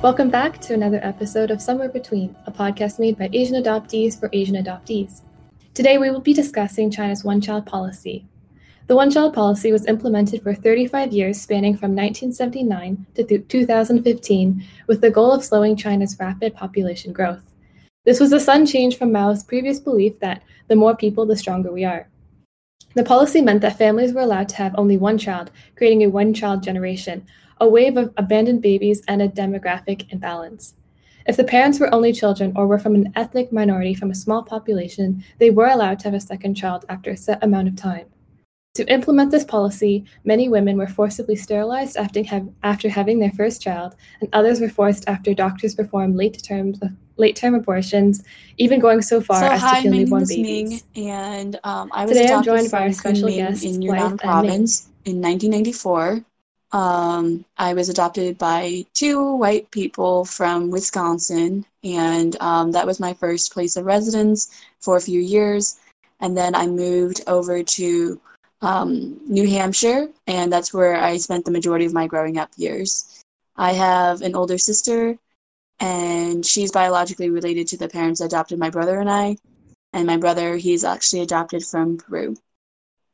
Welcome back to another episode of Somewhere Between, a podcast made by Asian adoptees for Asian adoptees. Today we will be discussing China's one child policy. The one child policy was implemented for 35 years, spanning from 1979 to th- 2015, with the goal of slowing China's rapid population growth. This was a sudden change from Mao's previous belief that the more people, the stronger we are. The policy meant that families were allowed to have only one child, creating a one child generation, a wave of abandoned babies, and a demographic imbalance. If the parents were only children or were from an ethnic minority from a small population, they were allowed to have a second child after a set amount of time. To implement this policy, many women were forcibly sterilized after, have, after having their first child, and others were forced after doctors performed late term, late term abortions, even going so far so, as hi, to kill newborn babies. Ming, and um, I was Today I'm joined by our special guests, in Yunnan province in 1994. Um, I was adopted by two white people from Wisconsin, and um, that was my first place of residence for a few years. And then I moved over to um, New Hampshire, and that's where I spent the majority of my growing up years. I have an older sister, and she's biologically related to the parents that adopted my brother and I. And my brother, he's actually adopted from Peru.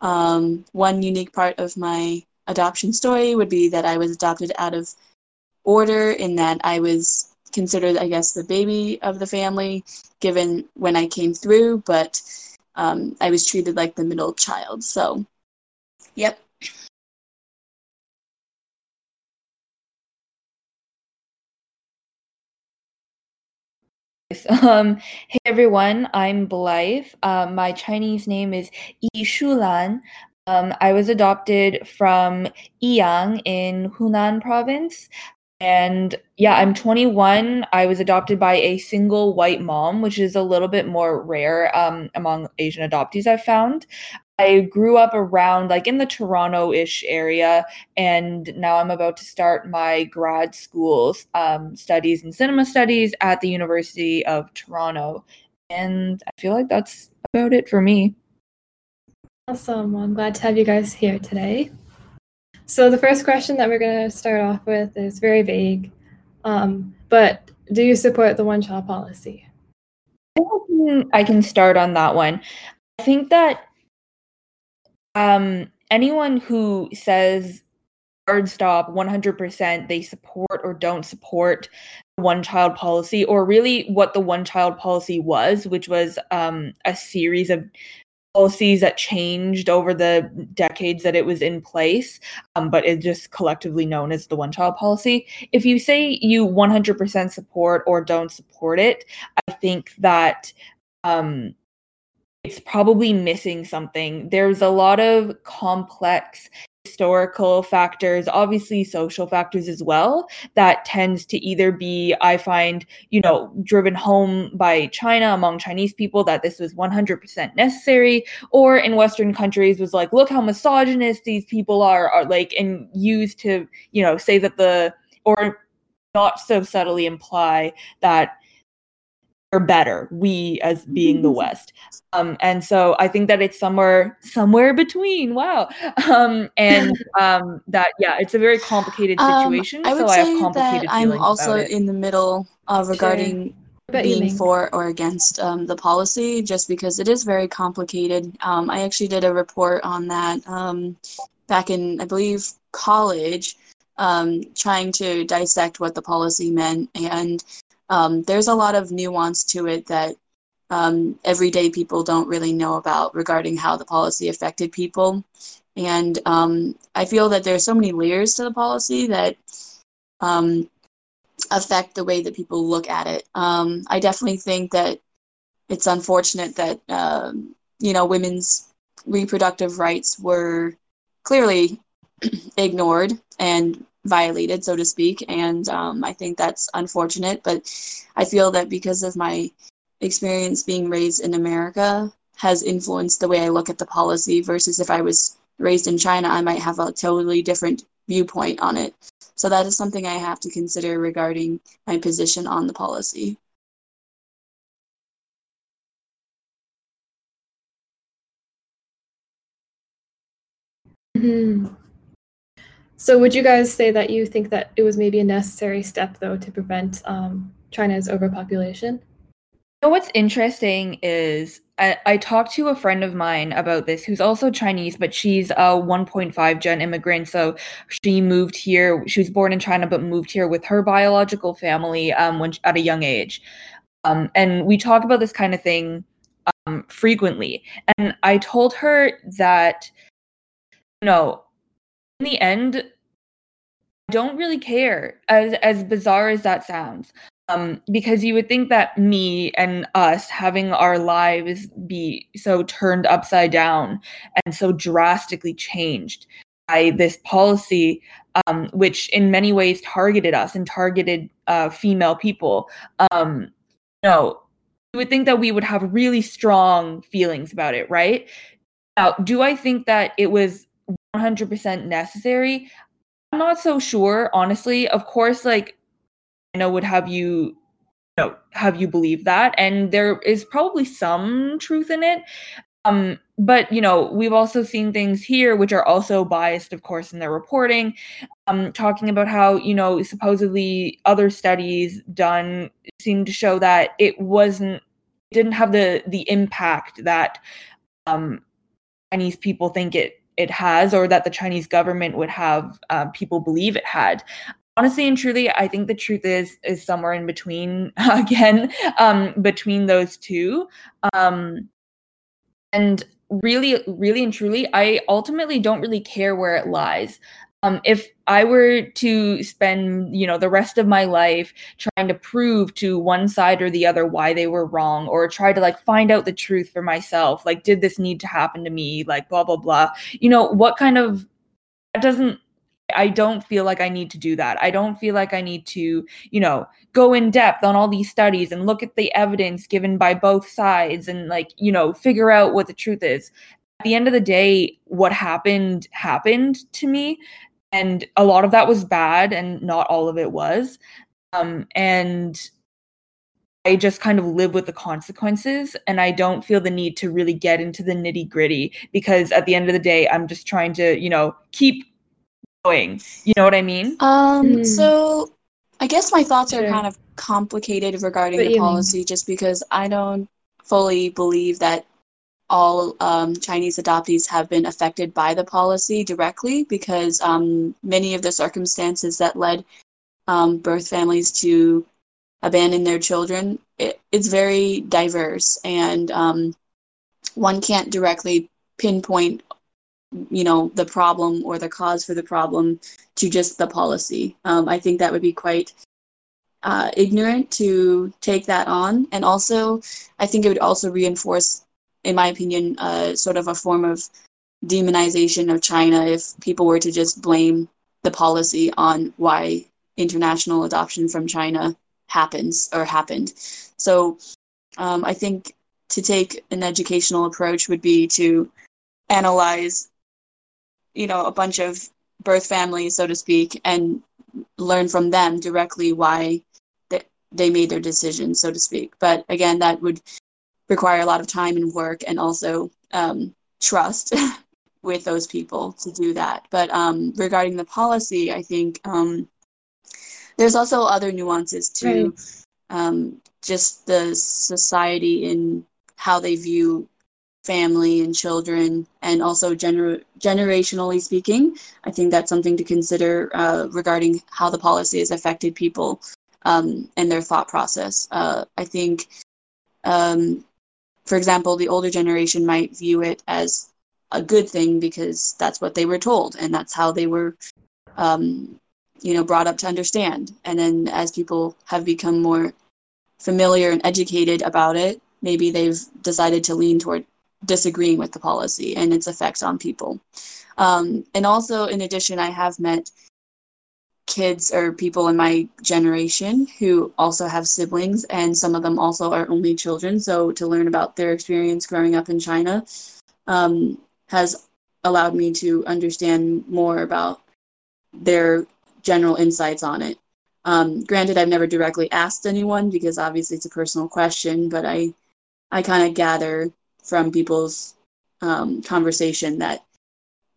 Um, one unique part of my adoption story would be that I was adopted out of order in that I was considered, I guess, the baby of the family given when I came through, but um, I was treated like the middle child. So, yep. Um, hey everyone, I'm Blythe. Um, my Chinese name is Yi Shulan. Um, I was adopted from Yiyang in Hunan province. And yeah, I'm 21. I was adopted by a single white mom, which is a little bit more rare um, among Asian adoptees I've found. I grew up around like in the Toronto ish area, and now I'm about to start my grad school um, studies in cinema studies at the University of Toronto. And I feel like that's about it for me. Awesome. Well, I'm glad to have you guys here today. So, the first question that we're going to start off with is very vague, um, but do you support the one child policy? I can, I can start on that one. I think that um, anyone who says hard stop 100% they support or don't support one child policy or really what the one child policy was which was um, a series of policies that changed over the decades that it was in place, um, but it's just collectively known as the one child policy. If you say you 100% support or don't support it, I think that um, it's probably missing something. There's a lot of complex historical factors, obviously social factors as well, that tends to either be, I find, you know, driven home by China among Chinese people that this was 100% necessary, or in Western countries was like, look how misogynist these people are, are like, and used to, you know, say that the, or not so subtly imply that are better we as being the west. Um and so i think that it's somewhere somewhere between wow. Um and um that yeah it's a very complicated situation um, I would so say i have complicated that i'm also in the middle uh, regarding being for or against um, the policy just because it is very complicated. Um, i actually did a report on that um, back in i believe college um, trying to dissect what the policy meant and um, there's a lot of nuance to it that um, everyday people don't really know about regarding how the policy affected people. And um, I feel that there's so many layers to the policy that um, affect the way that people look at it. Um, I definitely think that it's unfortunate that um, you know women's reproductive rights were clearly ignored and violated, so to speak. And um, I think that's unfortunate. But I feel that because of my experience being raised in America has influenced the way I look at the policy versus if I was raised in China, I might have a totally different viewpoint on it. So that is something I have to consider regarding my position on the policy. Mm-hmm. So, would you guys say that you think that it was maybe a necessary step, though, to prevent um, China's overpopulation? You know, what's interesting is I, I, talked to a friend of mine about this who's also Chinese, but she's a 1.5 gen immigrant. So she moved here. She was born in China, but moved here with her biological family um, when at a young age. Um, and we talk about this kind of thing um, frequently. And I told her that, you know, in the end, I don't really care, as as bizarre as that sounds um, because you would think that me and us having our lives be so turned upside down and so drastically changed by this policy, um, which in many ways targeted us and targeted uh, female people. Um, no, you would think that we would have really strong feelings about it, right? Now, do I think that it was 100% necessary? I'm not so sure, honestly. Of course, like know would have you you know have you believe that and there is probably some truth in it um but you know we've also seen things here which are also biased of course in their reporting um talking about how you know supposedly other studies done seem to show that it wasn't didn't have the the impact that um chinese people think it it has or that the chinese government would have uh, people believe it had. Honestly and truly i think the truth is is somewhere in between again um between those two. Um and really really and truly i ultimately don't really care where it lies. Um, if I were to spend, you know, the rest of my life trying to prove to one side or the other why they were wrong, or try to like find out the truth for myself, like, did this need to happen to me? Like, blah blah blah. You know, what kind of that doesn't I don't feel like I need to do that. I don't feel like I need to, you know, go in depth on all these studies and look at the evidence given by both sides and like, you know, figure out what the truth is. At the end of the day, what happened happened to me and a lot of that was bad and not all of it was. Um and I just kind of live with the consequences and I don't feel the need to really get into the nitty gritty because at the end of the day, I'm just trying to, you know, keep going. You know what I mean? Um, mm. so I guess my thoughts sure. are kind of complicated regarding what the policy mean? just because I don't fully believe that all um, Chinese adoptees have been affected by the policy directly because um, many of the circumstances that led um, birth families to abandon their children, it, it's very diverse and um, one can't directly pinpoint you know the problem or the cause for the problem to just the policy. Um, i think that would be quite uh, ignorant to take that on. And also i think it would also reinforce in my opinion uh, sort of a form of demonization of china if people were to just blame the policy on why international adoption from china happens or happened. So um, i think to take an educational approach would be to analyze you know a bunch of birth families so to speak and learn from them directly why they made their decision so to speak. But again that would require a lot of time and work and also um, trust with those people to do that but um, regarding the policy i think um, there's also other nuances to right. Um, just the society in how they view family and children, and also gener- generationally speaking, I think that's something to consider uh, regarding how the policy has affected people um, and their thought process. Uh, I think, um, for example, the older generation might view it as a good thing because that's what they were told and that's how they were, um, you know, brought up to understand. And then as people have become more familiar and educated about it, maybe they've decided to lean toward disagreeing with the policy and its effects on people. Um, and also, in addition, I have met kids or people in my generation who also have siblings, and some of them also are only children. So, to learn about their experience growing up in China um, has allowed me to understand more about their general insights on it. Um, granted, I've never directly asked anyone because obviously it's a personal question, but I, I kind of gather from people's um, conversation that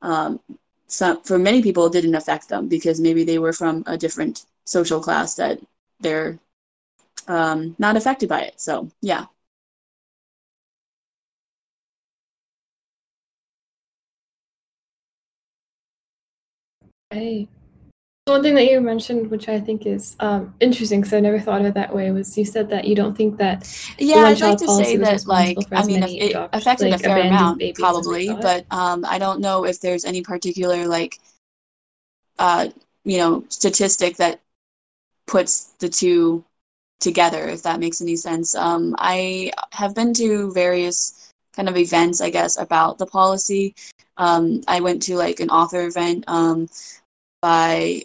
um, some for many people it didn't affect them because maybe they were from a different social class that they're um, not affected by it. So yeah. Hey. One thing that you mentioned, which I think is um, interesting, because I never thought of it that way, was you said that you don't think that. Yeah, I'd like to say that, like, I mean, it affected like, a fair amount, probably, but um, I don't know if there's any particular, like, uh, you know, statistic that puts the two together, if that makes any sense. Um, I have been to various kind of events, I guess, about the policy. Um, I went to like an author event um, by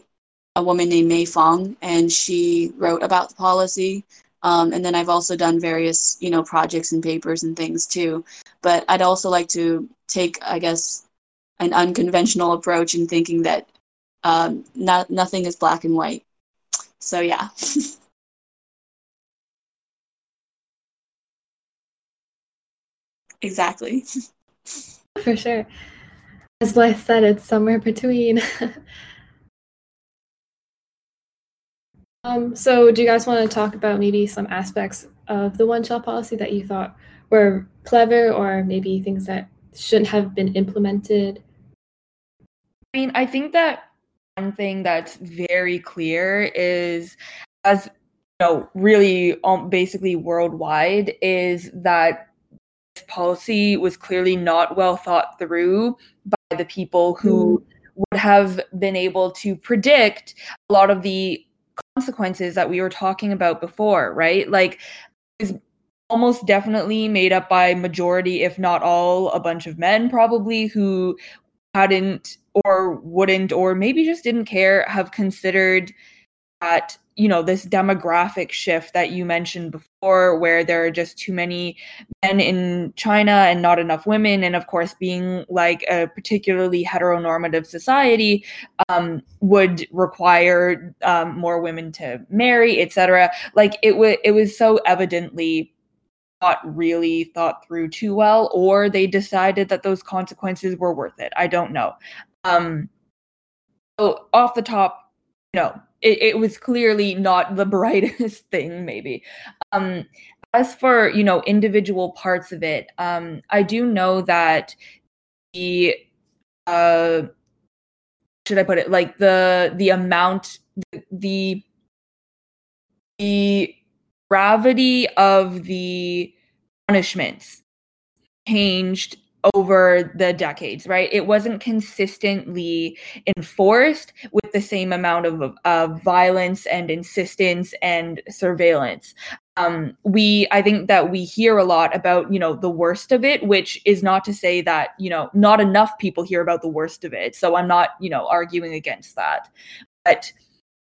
a woman named Mei Fong, and she wrote about the policy. Um, and then I've also done various, you know, projects and papers and things too. But I'd also like to take, I guess, an unconventional approach in thinking that um, not nothing is black and white. So yeah. exactly. For sure. As Blythe said, it's somewhere between. Um, so, do you guys want to talk about maybe some aspects of the one child policy that you thought were clever or maybe things that shouldn't have been implemented? I mean, I think that one thing that's very clear is as you know, really um, basically worldwide, is that this policy was clearly not well thought through by the people who mm. would have been able to predict a lot of the consequences that we were talking about before, right? Like is almost definitely made up by majority, if not all, a bunch of men probably who hadn't or wouldn't or maybe just didn't care have considered that you know this demographic shift that you mentioned before where there are just too many men in china and not enough women and of course being like a particularly heteronormative society um, would require um, more women to marry etc like it, w- it was so evidently not really thought through too well or they decided that those consequences were worth it. I don't know. Um so off the top no it, it was clearly not the brightest thing maybe. Um as for you know individual parts of it um i do know that the uh should i put it like the the amount the the, the gravity of the punishments changed over the decades, right? It wasn't consistently enforced with the same amount of, of violence and insistence and surveillance. Um, we, I think that we hear a lot about, you know, the worst of it, which is not to say that, you know, not enough people hear about the worst of it. So I'm not, you know, arguing against that. But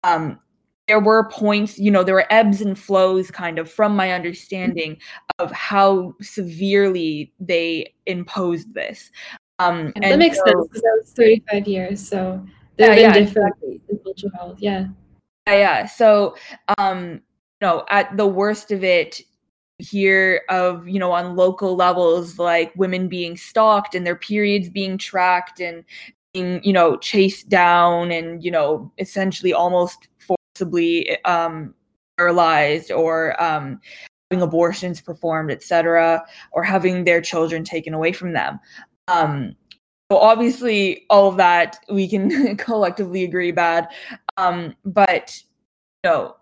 um, there were points, you know, there were ebbs and flows kind of from my understanding of how severely they imposed this. Um, and that makes so, sense because that was 35 years. So there have yeah, been yeah, different exactly. in cultural health. Yeah. Yeah. Yeah. So, um, you know, at the worst of it, hear of you know on local levels like women being stalked and their periods being tracked and being you know chased down and you know essentially almost forcibly um, sterilized or um, having abortions performed, etc., or having their children taken away from them. Um, so obviously, all of that we can collectively agree bad, um, but you know,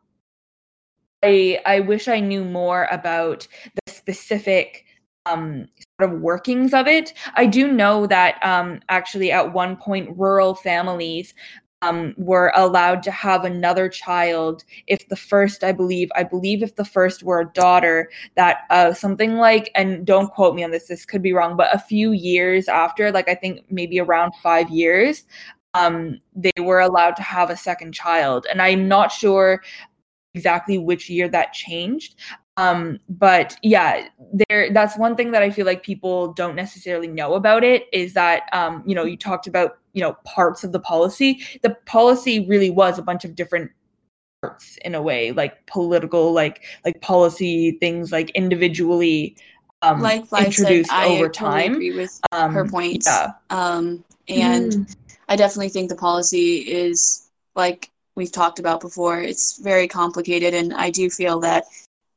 I I wish I knew more about the specific um, sort of workings of it. I do know that um, actually at one point rural families um, were allowed to have another child if the first i believe i believe if the first were a daughter that uh, something like and don't quote me on this this could be wrong but a few years after like i think maybe around five years um, they were allowed to have a second child. And i'm not sure exactly which year that changed um but yeah there that's one thing that i feel like people don't necessarily know about it is that um you know you talked about you know parts of the policy the policy really was a bunch of different parts in a way like political like like policy things like individually um like introduced said, over I time agree with um, her points yeah. um and mm. I definitely think the policy is like we've talked about before. It's very complicated, and I do feel that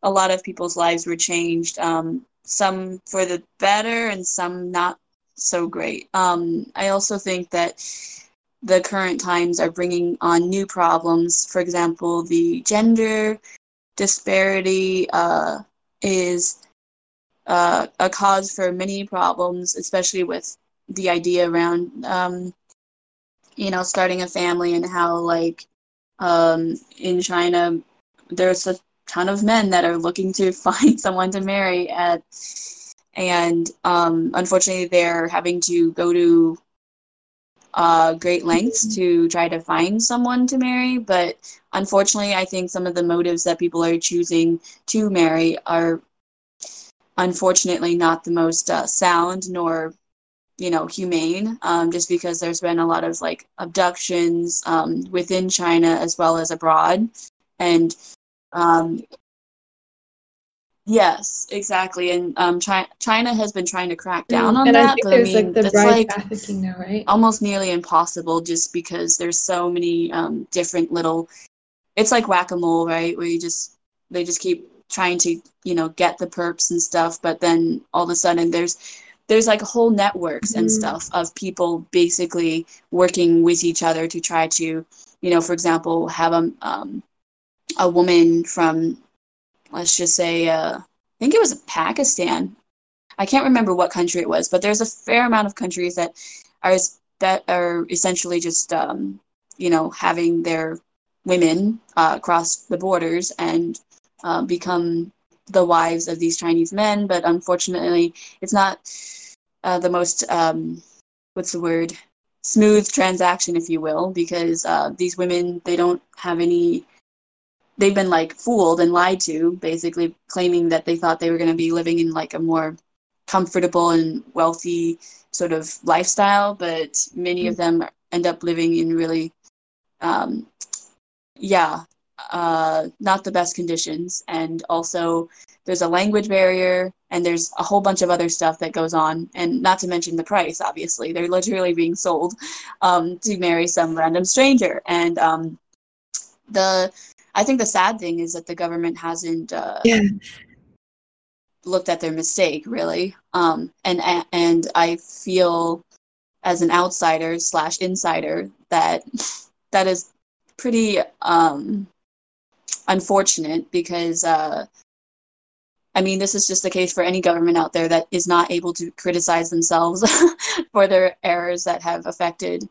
a lot of people's lives were changed. Um, some for the better, and some not so great. Um, I also think that the current times are bringing on new problems. For example, the gender disparity uh, is uh, a cause for many problems, especially with the idea around, um, you know, starting a family and how, like, um, in China, there's a ton of men that are looking to find someone to marry at and um, unfortunately they're having to go to uh, great lengths to try to find someone to marry but unfortunately i think some of the motives that people are choosing to marry are unfortunately not the most uh, sound nor you know humane um, just because there's been a lot of like abductions um, within china as well as abroad. And um, Yes, exactly. And um, China, China has been trying to crack down on and that, I think but there's I mean, like the it's bride like trafficking now, right? almost nearly impossible just because there's so many um, different little. It's like whack a mole, right? Where you just they just keep trying to you know get the perps and stuff, but then all of a sudden there's there's like whole networks and Mhm. stuff of people basically working with each other to try to you know for example have a um, a woman from let's just say, uh, I think it was Pakistan. I can't remember what country it was, but there's a fair amount of countries that are that are essentially just, um, you know, having their women uh, cross the borders and uh, become the wives of these Chinese men. But unfortunately, it's not uh, the most um, what's the word smooth transaction, if you will, because uh, these women they don't have any they've been like fooled and lied to, basically claiming that they thought they were going to be living in like a more comfortable and wealthy sort of lifestyle, but many of them end up living in really, um, yeah, uh, not the best conditions. And also, there's a language barrier, and there's a whole bunch of other stuff that goes on, and not to mention the price. Obviously, they're literally being sold um, to marry some random stranger, and um, the I think the sad thing is that the government hasn't uh, Yeah. looked at their mistake really, um, and and I feel as an outsider slash insider that that is pretty um, unfortunate because uh, I mean this is just the case for any government out there that is not able to criticize themselves for their errors that have affected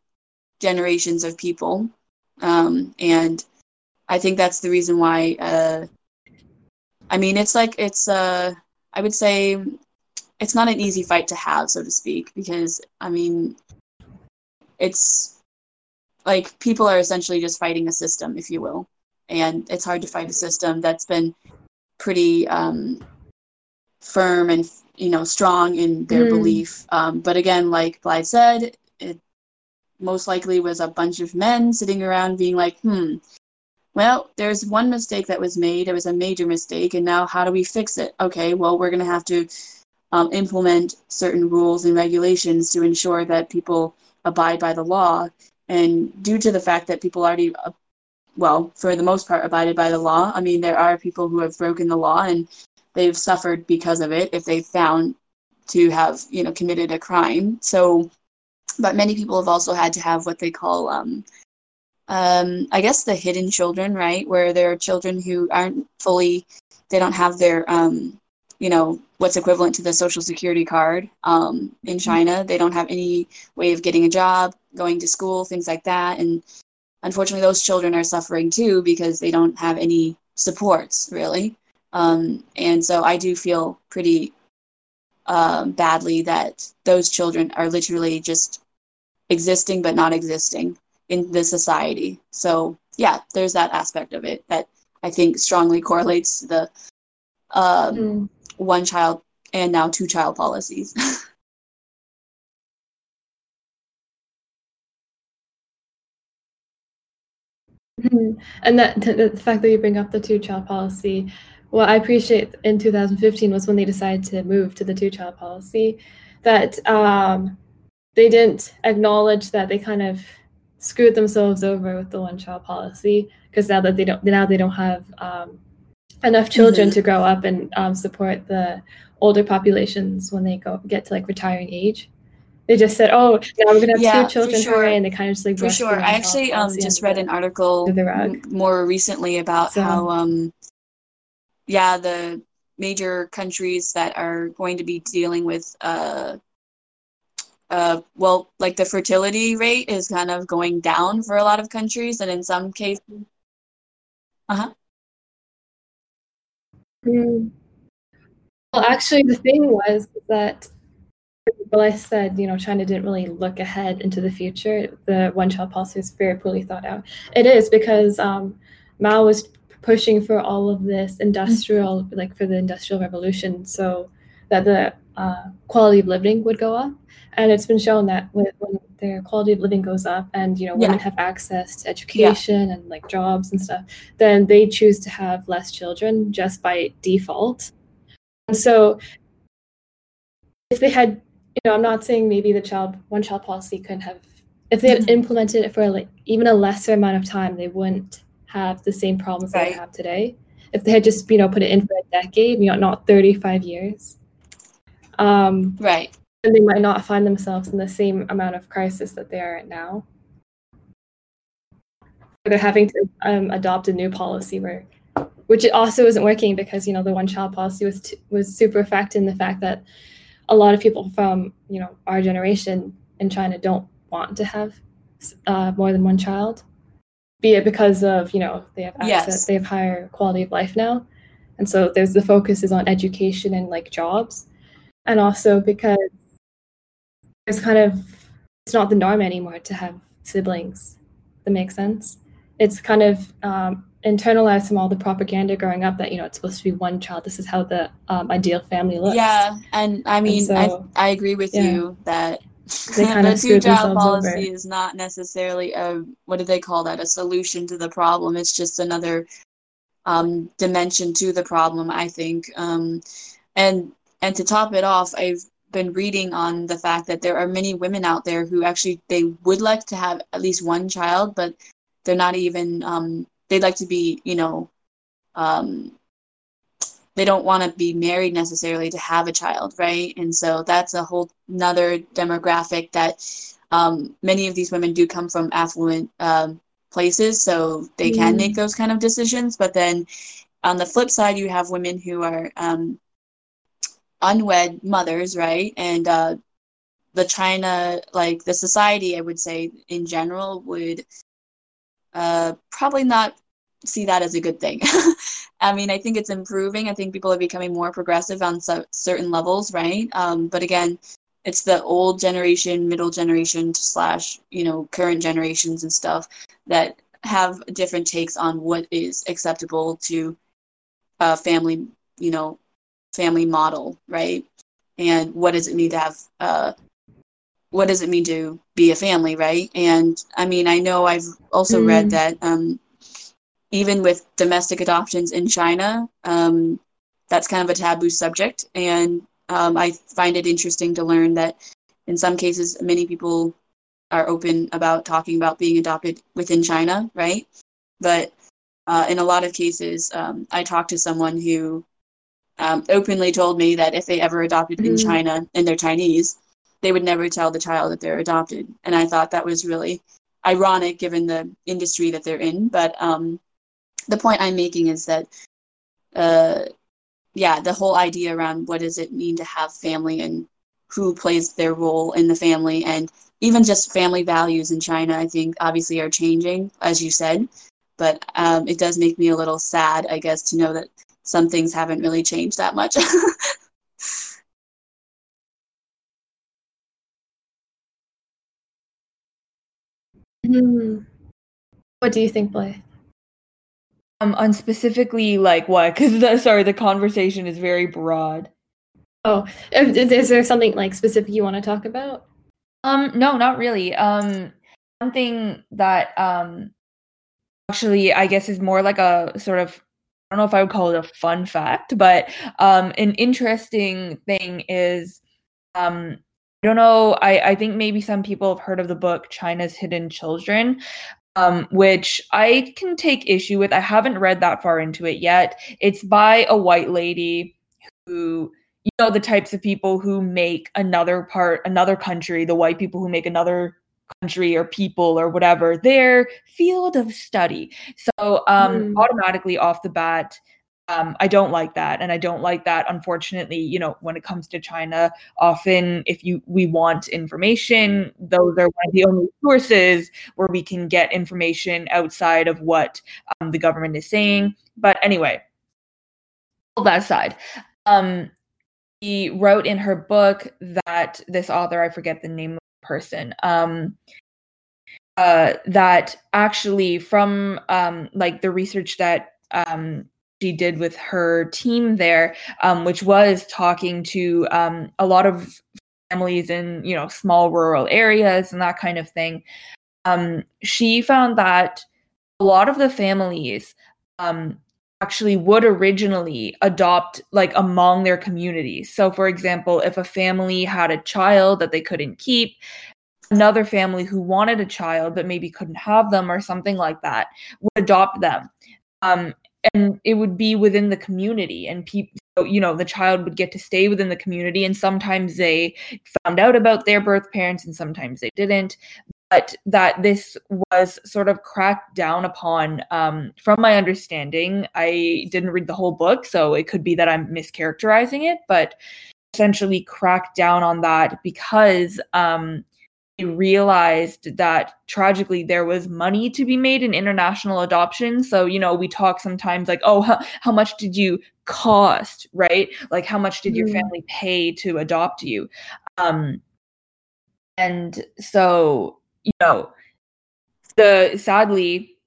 generations of people um, and I think that's the reason why. Uh, I mean, it's like it's. Uh, I would say it's not an easy fight to have, so to speak, because I mean, it's like people are essentially just fighting a system, if you will, and it's hard to fight a system that's been pretty um, firm and you know strong in their Mm. belief. Um, but again, like Blythe said, it most likely was a bunch of men sitting around being like, hmm, well, there's one mistake that was made. It was a major mistake. And now how do we fix it? Okay, well, we're going to have to um, implement certain rules and regulations to ensure that people abide by the law. And due to the fact that people already, uh, well, for the most part, abided by the law, I mean, there are people who have broken the law and they've suffered because of it if they found to have, you know, committed a crime. So, but many people have also had to have what they call um, um, I guess the hidden children, right? Where there are children who aren't fully, they don't have their, um, you know, what's equivalent to the social security card um, in China. They don't have any way of getting a job, going to school, things like that. And unfortunately, those children are suffering too because they don't have any supports, really. Um, and so I do feel pretty um, badly that those children are literally just existing but not existing in the society. So yeah, there's that aspect of it that I think strongly correlates to the um, Mm. one child and now two child policies. Mhm. And that the fact that you bring up the two-child policy, what I appreciate in 2015 was when they decided to move to the two-child policy, that um, they didn't acknowledge that they kind of screwed themselves over with the one child policy because now that they don't now they don't have um, enough children mm-hmm. to grow up and um, support the older populations when they go get to like retiring age. They just said, "Oh, now we're gonna have yeah, two children sure. and they kind of just like for sure. I actually um just read an article m- more recently about so, how um yeah the major countries that are going to be dealing with uh uh, well, like the fertility rate is kind of going down for a lot of countries, and in some cases, uh huh. Mm. Well, actually, the thing was that, well, I said, you know, China didn't really look ahead into the future. The one child policy is very poorly thought out. It is because um, Mao was pushing for all of this industrial, mm-hmm. like for the industrial revolution, so that the uh, quality of living would go up. And it's been shown that when, when their quality of living goes up and you know women have access to education yeah. and like jobs and stuff then they choose to have less children just by default and so if they had you know i'm not saying maybe the child one child policy couldn't have if they had mm-hmm. implemented it for like even a lesser amount of time they wouldn't have the same problems right. they have today if they had just you know put it in for a decade you know not 35 years um right and they might not find themselves in the same amount of crisis that they are at now. They're having to um, adopt a new policy where, which also isn't working because you know the one child policy was t- was super effective in the fact that a lot of people from you know our generation in China don't want to have uh, more than one child, be it because of you know they have access, yes. they have higher quality of life now, and so there's the focus is on education and like jobs, and also because it's kind of it's not the norm anymore to have siblings. That makes sense. It's kind of um, internalized from all the propaganda growing up that you know it's supposed to be one child. This is how the um, ideal family looks. Yeah, and I mean, and so, I I agree with yeah. you that the two child policy over. is not necessarily a what do they call that a solution to the problem. It's just another um, dimension to the problem. I think, um, and and to top it off, I've been reading on the fact that there are many women out there who actually they would like to have at least one child, but they're not even um, they'd like to be you know um, they don't want to be married necessarily to have a child, right? And so that's a whole another demographic that um, many of these women do come from affluent um, places, so they mm. can make those kind of decisions. But then on the flip side, you have women who are um, unwed mothers, right? And uh, the China, like the society, I would say in general, would uh, probably not see that as a good thing. I mean, I think it's improving. I think people are becoming more progressive on so- certain levels, right? Um, but again, it's the old generation, middle generation slash you know current generations and stuff that have different takes on what is acceptable to a family, you know, family model, right? And what does it mean to have, uh, what does it mean to be a family, right? And I mean, I know I've also mm. read that um, even with domestic adoptions in China, um, that's kind of a taboo subject. And um, I find it interesting to learn that in some cases, many people are open about talking about being adopted within China, right? But uh, in a lot of cases, um, I talked to someone who um, openly told me that if they ever adopted in China and they're Chinese, they would never tell the child that they're adopted. And I thought that was really ironic given the industry that they're in. But um, the point I'm making is that, uh, yeah, the whole idea around what does it mean to have family and who plays their role in the family and even just family values in China, I think obviously are changing, as you said. But um, it does make me a little sad, I guess, to know that some things haven't really changed that much. mm. What do you think, Blythe? Um, on specifically like what? Because sorry, the conversation is very broad. Oh, is there something like specific you want to talk about? Um, no, not really. Um, something that um actually I guess is more like a sort of I don't know if I would call it a fun fact, but um, an interesting thing is um, I don't know. I, I think maybe some people have heard of the book China's Hidden Children, um, which I can take issue with. I haven't read that far into it yet. It's by a white lady who, you know, the types of people who make another part, another country, the white people who make another country or people or whatever their field of study. So um, mm. automatically off the bat, um, I don't like that, and I don't like that. Unfortunately, you know, when it comes to China, often if you we want information, those are one of the only sources where we can get information outside of what um, the government is saying. But anyway, all that aside, um, he wrote in her book that this author, I forget the name person, um, uh, that actually from um, like the research that um, she did with her team there, um, which was talking to um, a lot of families in you know small rural areas and that kind of thing. Um, she found that a lot of the families um, actually would originally adopt like among their community. So, for example, if a family had a child that they couldn't keep, another family who wanted a child but maybe couldn't have them or something like that would adopt them. Um, and it would be within the community and people you know the child would get to stay within the community and sometimes they found out about their birth parents and sometimes they didn't but that this was sort of cracked down upon um, from my understanding i didn't read the whole book so it could be that i'm mischaracterizing it but essentially cracked down on that because um, realized that tragically there was money to be made in international adoption. So you know we talk sometimes like oh how, how much did you cost? Right? Like how much did your mm. family pay to adopt you? Um and so you know the sadly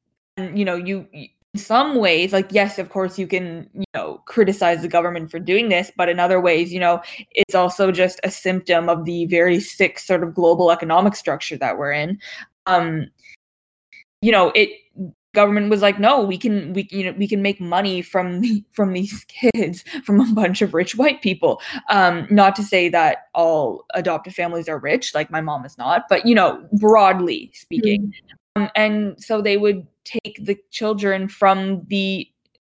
you know you in some ways like yes of course you can you know criticize the government for doing this but in other ways you know it's also just a symptom of the very sick sort of global economic structure that we're in. Um you know it government was like no we can we you know we can make money from from these kids from a bunch of rich white people um not to say that all adopted families are rich like my mom is not but you know broadly speaking mm-hmm. Um, and so they would take the children from the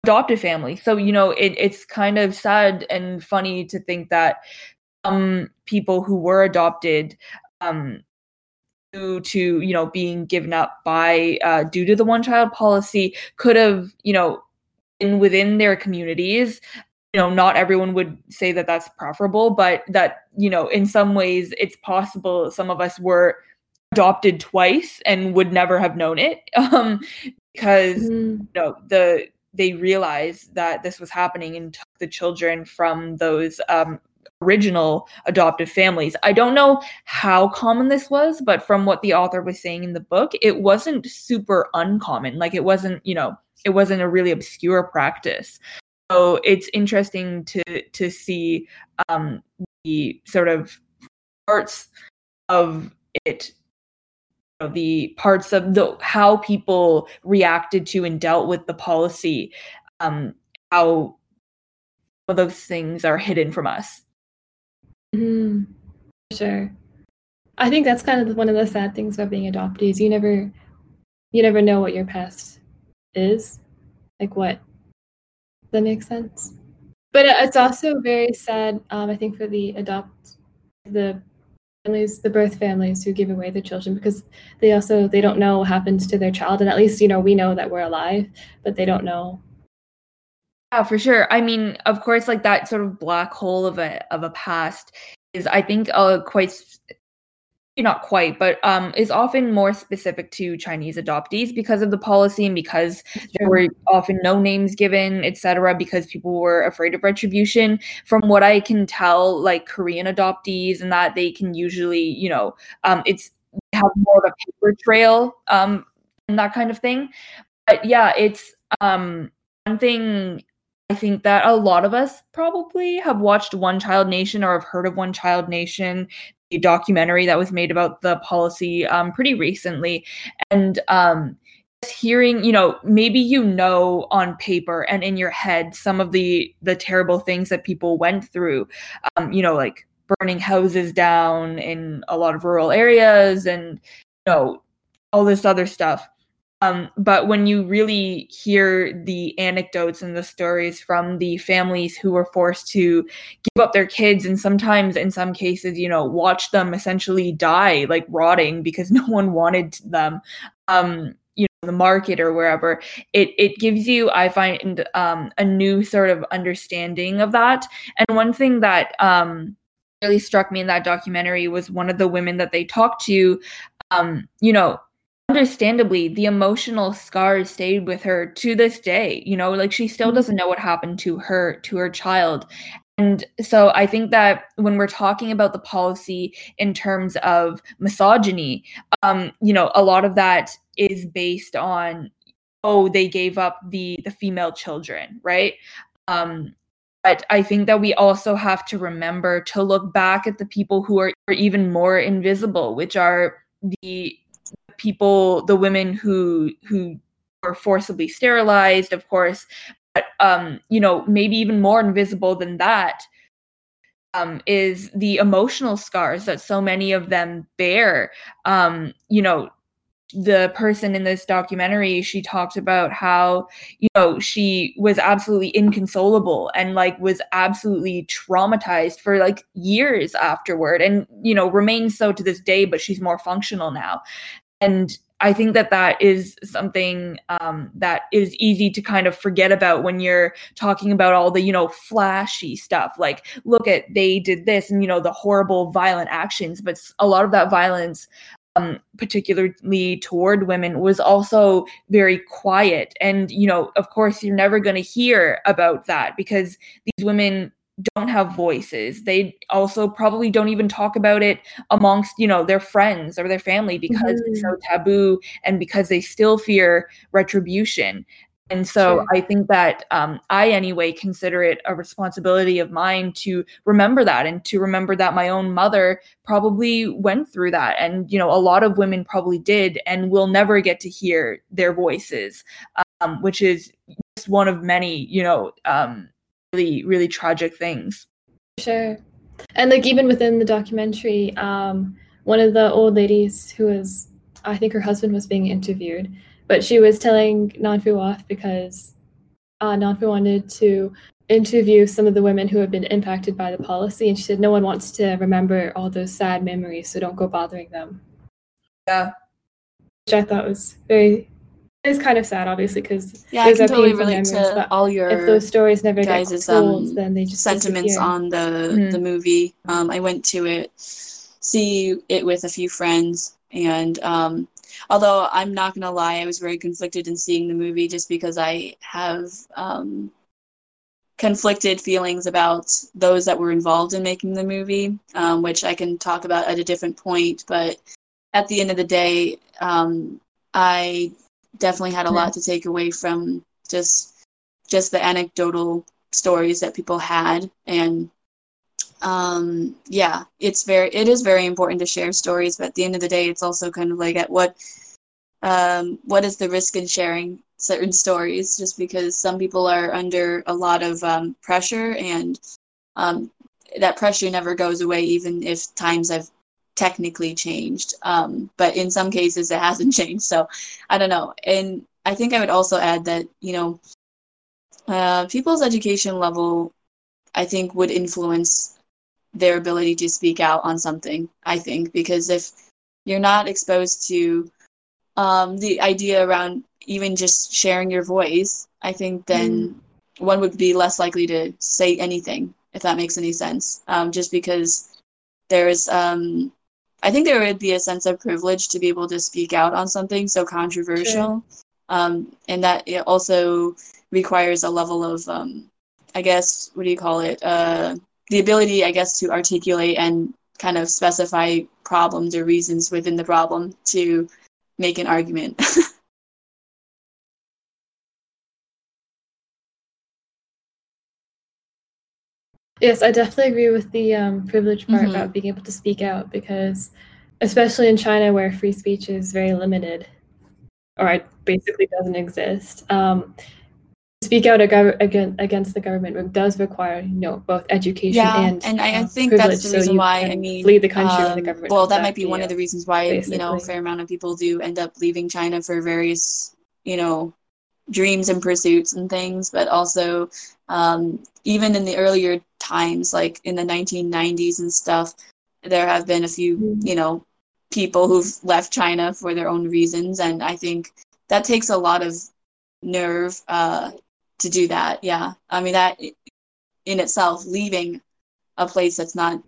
adopted family. So, you know, it, it's kind of sad and funny to think that um people who were adopted um, due to, you know, being given up by, uh, due to the one child policy could have, you know, been within their communities you know not everyone would say that that's preferable but that you know in some ways it's possible some of us were adopted twice and would never have known it um, because mm. you know the they realized that this was happening and took the children from those um, original adoptive families. I don't know how common this was, but from what the author was saying in the book, it wasn't super uncommon. Like it wasn't, you know, it wasn't a really obscure practice. So it's interesting to to see um, the sort of parts of it you know, the parts of the how people reacted to and dealt with the policy, um, how those things are hidden from us. Mm, sure. I think that's kind of one of the sad things about being adopted is you never you never know what your past is. Like what Does that makes sense. But it's also very sad, um, I think, for the adopt the families the birth families who give away the children because they also they don't know what happens to their child and at least you know we know that we're alive but they don't know yeah for sure i mean of course like that sort of black hole of a of a past is i think uh quite not quite, but um, is often more specific to Chinese adoptees because of the policy and because there were often no names given, etc. Because people were afraid of retribution. From what I can tell, like Korean adoptees and that they can usually, you know, um, it's have more of a paper trail um, and that kind of thing. But yeah, it's um, one thing I think that a lot of us probably have watched One Child Nation or have heard of One Child Nation the documentary that was made about the policy um, pretty recently, and um, hearing you know maybe you know on paper and in your head some of the the terrible things that people went through um, you know like burning houses down in a lot of rural areas and you know all this other stuff um, but when you really hear the anecdotes and the stories from the families who were forced to give up their kids and sometimes in some cases you know watch them essentially die like rotting because no one wanted them um, you know the market or wherever it it gives you i find um, a new sort of understanding of that. And one thing that um, really struck me in that documentary was one of the women that they talked to um, you know understandably the emotional scars stayed with her to this day you know like she still mm-hmm. doesn't know what happened to her to her child and so i think that when we're talking about the policy in terms of misogyny um you know a lot of that is based on oh they gave up the the female children right um but I think that we also have to remember to look back at the people who are, are even more invisible, which are the people, the women who who were forcibly sterilized, of course, but um, you know, maybe even more invisible than that um, is the emotional scars that so many of them bear. Um, you know, the person in this documentary she talked about how you know she was absolutely inconsolable and like was absolutely traumatized for like years afterward and you know remains so to this day but she's more functional now and I think that that is something um, that is easy to kind of forget about when you're talking about all the, you know, flashy stuff. Like, look at they did this and, you know, the horrible violent actions. But a lot of that violence, um, particularly toward women, was also very quiet. And, you know, of course, you're never going to hear about that because these women don't have voices. They also probably don't even talk about it amongst, you know, their friends or their family because mm-hmm. it's so mm-hmm. taboo and because they still fear retribution. And so sure. I think that um, I, anyway, consider it a responsibility of mine to remember that and to remember that my own mother probably went through that. And, you know, a lot of women probably did and will never get to hear their voices, um, which is just one of many, you know, um, really really tragic things. Sure. And like even within the documentary um one of the old ladies who was i think her husband was being interviewed but she was telling nanfu off because uh, nanfu wanted to interview some of the women who had been impacted by the policy and she said no one wants to remember all those sad memories so don't go bothering them. Yeah. Which i thought was very it's kind of sad, obviously, because yeah, I can totally relate to all your if those stories never get told, um, then they just sentiments disappear. on the mm-hmm. the movie. Um, I went to it, see it with a few friends, and um, although I'm not gonna lie, I was very conflicted in seeing the movie just because I have um, conflicted feelings about those that were involved in making the movie, um, which I can talk about at a different point. But at the end of the day, um, I definitely had a lot to take away from just just the anecdotal stories that people had. And um yeah it's very it is very important to share stories but at the end of the day it's also kind of like at what um what is the risk in sharing certain stories? Just because some people are under a lot of um, pressure and um, that pressure never goes away even if times have technically changed. Um, but in some cases, it hasn't changed. So I don't know. And I think I would also add that, you know, uh, people's education level, I think, would influence their ability to speak out on something, I think, because if you're not exposed to um, the idea around even just sharing your voice, I think then mm. one would be less likely to say anything, if that makes any sense. Um, just because there's um, I think there would be a sense of privilege to be able to speak out on something so controversial. Sure. Um, and that it also requires a level of, um, I guess, what do you call it? Uh, the ability, I guess, to articulate and kind of specify problems or reasons within the problem to make an argument. Yes, I definitely agree with the um, privilege part mm-hmm. about being able to speak out because, especially in China where free speech is very limited, or it basically doesn't exist, um, speak out against the government does require you know both education yeah, and and I, uh, think that's the reason so why I mean flee the country um, the government well that might be one of the reasons why basically. you know a fair amount of people do end up leaving China for various you know dreams and pursuits and things but also um, even in the earlier times like in the 1990s and stuff there have been a few mm-hmm. you know people who've left China for their own reasons and I think that takes a lot of nerve uh, to do that. Yeah, I mean that in itself, leaving a place that's not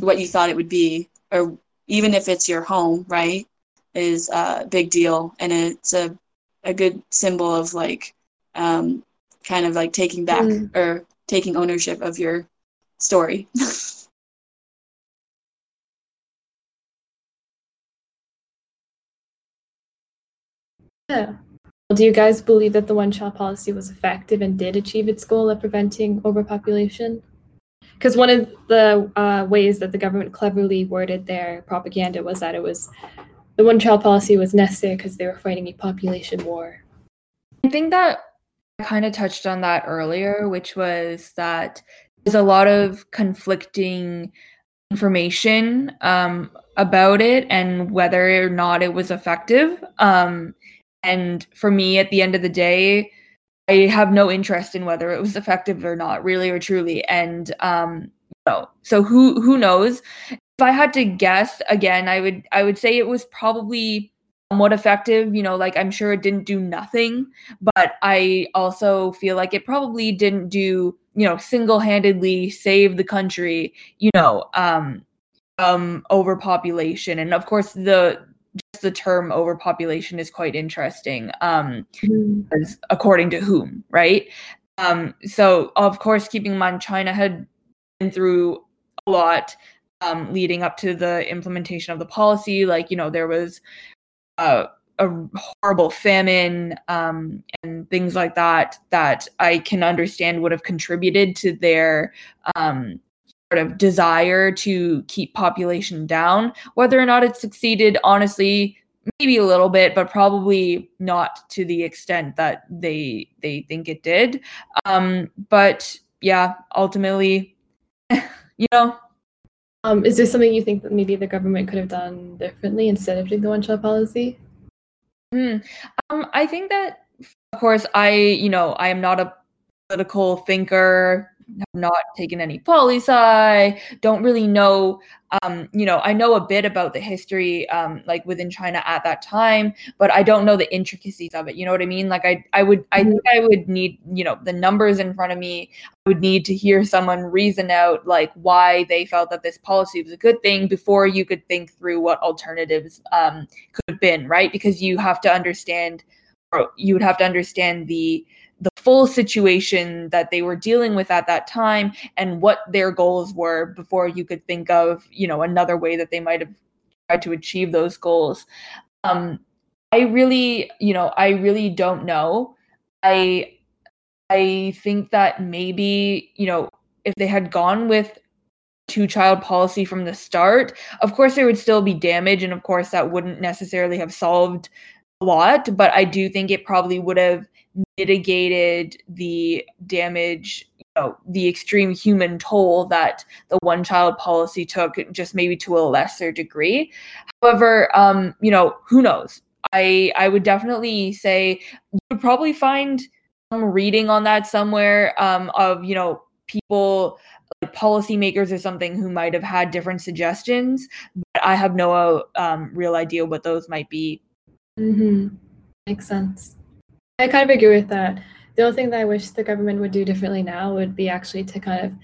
what you thought it would be, or even if it's your home, right, is a big deal, and it's a a good symbol of like um, kind of like taking back mm. or taking ownership of your story. yeah. Do you guys believe that the one child policy was effective and did achieve its goal of preventing overpopulation? Because one of the uh, ways that the government cleverly worded their propaganda was that it was the one child policy was necessary because they were fighting a population war. I think that I kind of touched on that earlier, which was that there's a lot of conflicting information um, about it and whether or not it was effective. Um, and for me, at the end of the day, I have no interest in whether it was effective or not, really or truly. And um, no, so who who knows? If I had to guess, again, I would I would say it was probably somewhat effective. You know, like I'm sure it didn't do nothing, but I also feel like it probably didn't do you know single handedly save the country. You know, um, um, overpopulation, and of course the just the term overpopulation is quite interesting um mm. according to whom right um so of course keeping in mind china had been through a lot um leading up to the implementation of the policy like you know there was uh, a horrible famine um, and things like that that I can understand would have contributed to their um, sort of desire to keep population down. Whether or not it succeeded, honestly, maybe a little bit, but probably not to the extent that they they think it did. Um, but yeah, ultimately, you know. Um, is there something you think that maybe the government could have done differently instead of doing the one-child policy? Hmm. Um, I think that, of course, I you know I am not a political thinker have not taken any poli sci, don't really know. Um, you know, I know a bit about the history, um, like within China at that time, but I don't know the intricacies of it. You know what I mean? Like, I, I would, I think I would need, you know, the numbers in front of me. I would need to hear someone reason out like why they felt that this policy was a good thing before you could think through what alternatives um, could have been, right? Because you have to understand, or you would have to understand the the full situation that they were dealing with at that time and what their goals were before you could think of you know another way that they might have tried to achieve those goals. Um i really you know i really don't know. I i think that maybe you know if they had gone with two child policy from the start of course there would still be damage and of course that wouldn't necessarily have solved lot but i do think it probably would have mitigated the damage you know the extreme human toll that the one child policy took just maybe to a lesser degree. However um you know who knows? I i would definitely say you would probably find some reading on that somewhere um of you know people like policymakers or something who might have had different suggestions but i have no um, real idea what those might be mm-hmm. makes sense I kind of agree with that. The only thing that I wish the government would do differently now would be actually to kind of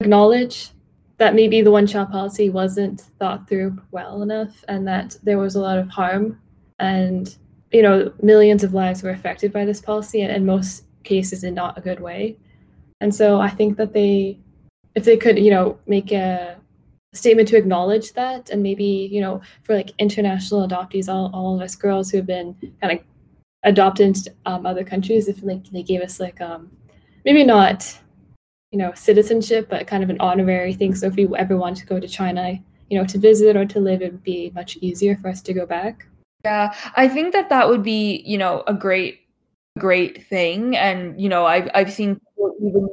acknowledge that maybe the one child policy wasn't thought through well enough and that there was a lot of harm and you know millions of lives were affected by this policy and in most cases in not a good way and so i think that they if they could you know make a statement to acknowledge that. And maybe you know for like international adoptees all, all of us girls who have been kind of adopted into um, other countries if like they gave us like um maybe not you know citizenship but kind of an honorary thing. So if we ever want to go to china you know to visit or to live it would be much easier for us to go back. Yeah i think that that would be you know a great great thing. And you know, I've I've seen even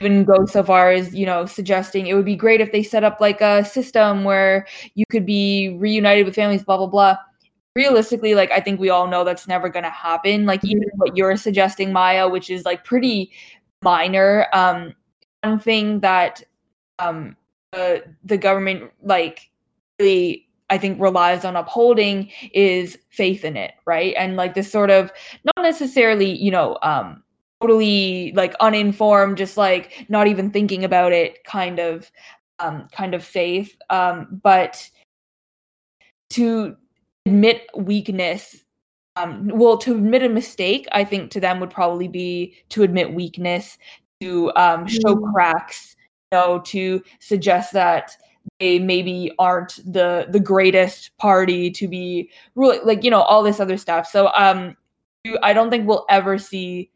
even go so far as you know suggesting it would be great if they set up like a system where you could be reunited with families blah blah blah realistically like i think we all know that's never going to happen like even what you're suggesting maya which is like pretty minor um one thing that um uh, the government like really I think relies on upholding is faith in it, right? And like this sort of not necessarily, you know, um totally like uninformed, just like not even thinking about it kind of um kind of faith. Um but to admit weakness um well to admit a mistake i think to them would probably be to admit weakness to um show mm. cracks you know to suggest that they maybe aren't the the greatest party to be really like you know all this other stuff so um i don't think we'll ever see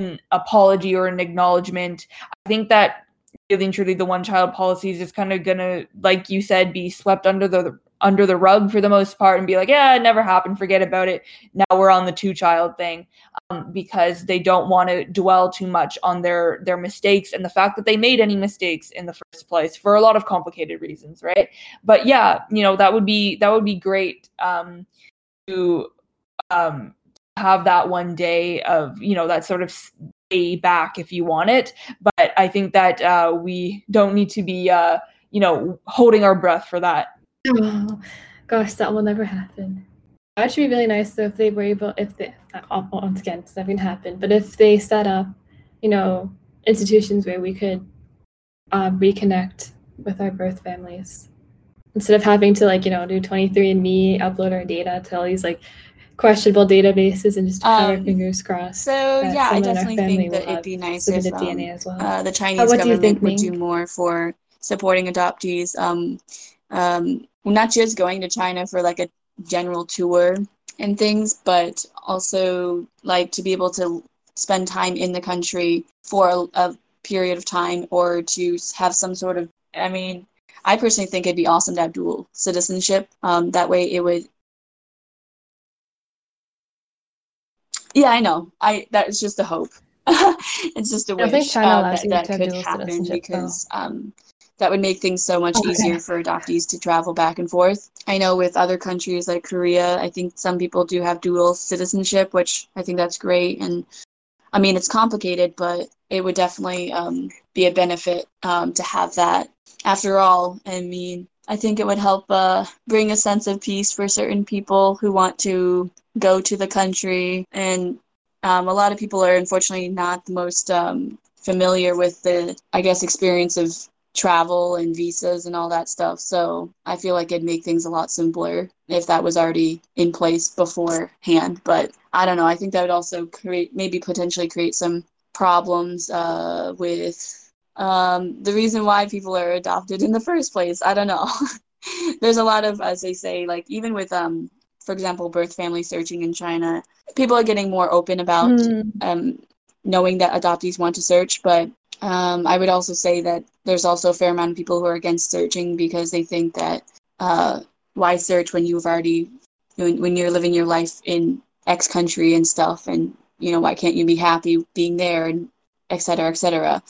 an apology or an acknowledgement i think that really and truly the one child policy is just kind of gonna like you said be swept under the under the rug for the most part and be like, yeah, it never happened, forget about it. Now we're on the two child thing um, because they don't want to dwell too much on their their mistakes and the fact that they made any mistakes in the first place for a lot of complicated reasons, right? But yeah, you know that would be that would be great um, to um, have that one day of you know that sort of stay back if you want it. But I think that uh, we don't need to be uh, you know holding our breath for that Oh, gosh, that will never happen. that should be really nice though if they were able, if they, once again, it's never gonna happen, but if they set up, you know, institutions where we could um, reconnect with our birth families instead of having to like, you know, do 23andMe, upload our data to all these like questionable databases and just have um, our fingers crossed. So yeah, I definitely think that it'd be nice if um, DNA as well. Uh, the Chinese uh, government think, would do more for supporting adoptees. Um, um, not just going to China for like a general tour and things, but also like to be able to spend time in the country for a, a period of time or to have some sort of, I mean, I personally think it'd be awesome to have dual citizenship. Um, that way it would. Yeah, I know. I that is just a hope. it's just a wish I think China uh, that, that could happen because um, that would make things so much okay. easier for adoptees to travel back and forth. I know with other countries like Korea, I think some people do have dual citizenship, which I think that's great. And I mean, it's complicated, but it would definitely um, be a benefit um, to have that. After all, I mean, I think it would help uh, bring a sense of peace for certain people who want to go to the country. And um, a lot of people are unfortunately not the most um, familiar with the, I guess, experience of travel and visas and all that stuff. So I feel like it'd make things a lot simpler if that was already in place beforehand. But I don't know. I think that would also create, maybe potentially create some problems uh, with um, the reason why people are adopted in the first place. I don't know. There's a lot of, as they say, like even with, um, for example, birth family searching in China, people are getting more open about mm. um, knowing that adoptees want to search, but um, I would also say that there's also a fair amount of people who are against searching because they think that uh, why search when you've already when, when you're living your life in X country and stuff, and you know why can't you be happy being there and et cetera, et cetera.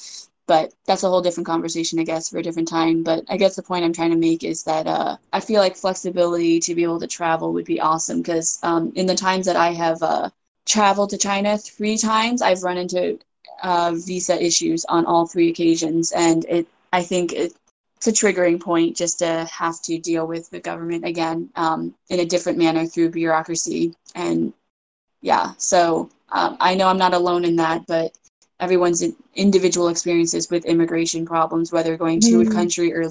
But that's a whole different conversation, I guess, for a different time. But I guess the point I'm trying to make is that uh, I feel like flexibility to be able to travel would be awesome because um, in the times that I have uh, traveled to China three times, I've run into uh, visa issues on all three occasions, and it I think it, it's a triggering point just to have to deal with the government again um, in a different manner through bureaucracy. And yeah, so um, I know I'm not alone in that, but everyone's individual experiences with immigration problems, whether going to mm-hmm. a country or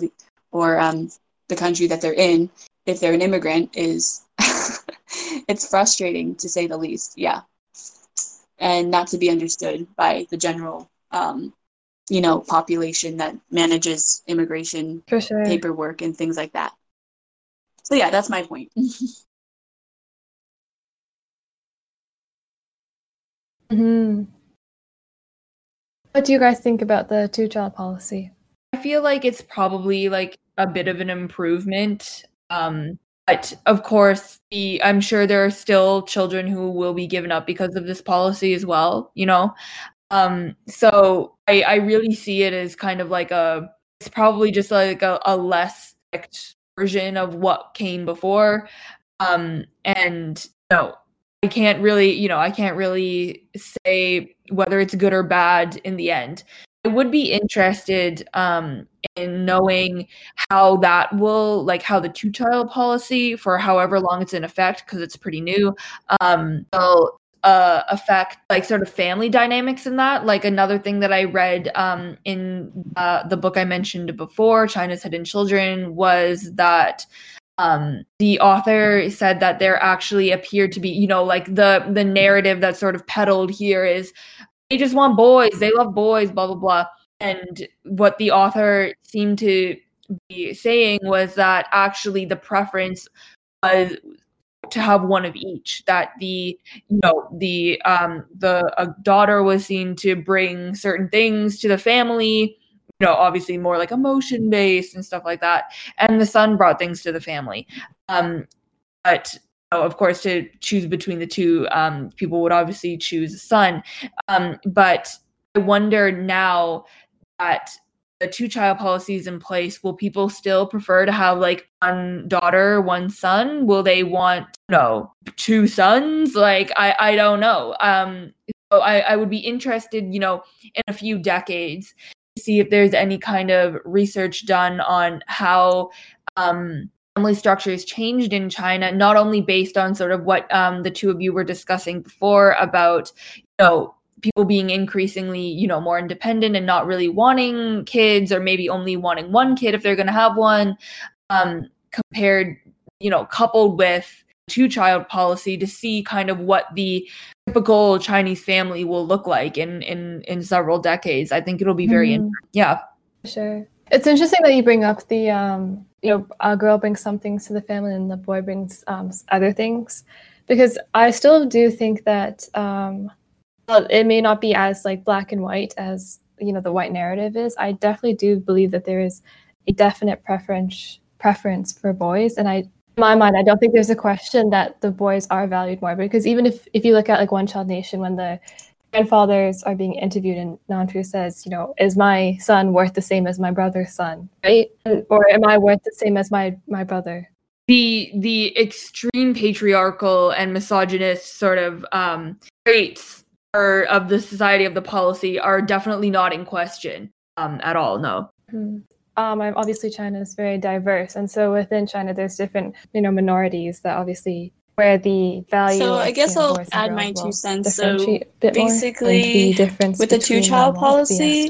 or um, the country that they're in, if they're an immigrant, is it's frustrating to say the least. Yeah and not to be understood by the general um, you know population that manages immigration sure. paperwork and things like that so yeah that's my point hmm what do you guys think about the two child policy i feel like it's probably like a bit of an improvement um but of course, the, I'm sure there are still children who will be given up because of this policy as well. You know, um, so I, I really see it as kind of like a it's probably just like a, a less version of what came before. Um, and you know, I can't really, you know, I can't really say whether it's good or bad in the end. I would be interested um, in knowing how that will, like, how the two child policy for however long it's in effect, because it's pretty new, um, will uh, affect like sort of family dynamics in that. Like another thing that I read um, in uh, the book I mentioned before, China's Hidden Children, was that um, the author said that there actually appeared to be, you know, like the the narrative that's sort of peddled here is they just want boys, they love boys, blah blah blah. And what the author seemed to be saying was that actually the preference was to have one of each that the you know the um the a daughter was seen to bring certain things to the family you know obviously more like emotion based and stuff like that and the son brought things to the family um but you know, of course to choose between the two um people would obviously choose a son um but i wonder now that the two child policies in place, will people still prefer to have like one daughter, one son? Will they want no two sons? Like I I don't know. Um so I, I would be interested, you know, in a few decades see if there's any kind of research done on how um family structures changed in China, not only based on sort of what um, the two of you were discussing before about, you know, people being increasingly you know more independent and not really wanting kids or maybe only wanting one kid if they're going to have one um, compared you know coupled with two child policy to see kind of what the typical chinese family will look like in in in several decades. I think it'll be very mm-hmm. yeah. Sure. It's interesting that you bring up the um you know a girl brings some things to the family and the boy brings um, other things. Because i still do think that um well, it may not be as like black and white as you know the white narrative is. I definitely do believe that there is a definite preference preference for boys, and I my mind, I don't think there's a question that the boys are valued more because even if if you look at like One Child Nation, when the grandfathers are being interviewed and Nanfu says, you know, is my son worth the same as my brother's son, right? Or am I worth the same as my my brother? The the extreme patriarchal and misogynist sort of um, traits are of the society of the policy are definitely not in question um, at all. No. Mm-hmm. Um, obviously, China is very diverse, and so within China, there's different, you know, minorities that obviously where the value. So I guess I'll add my two cents. So basically, the with the two-child policy,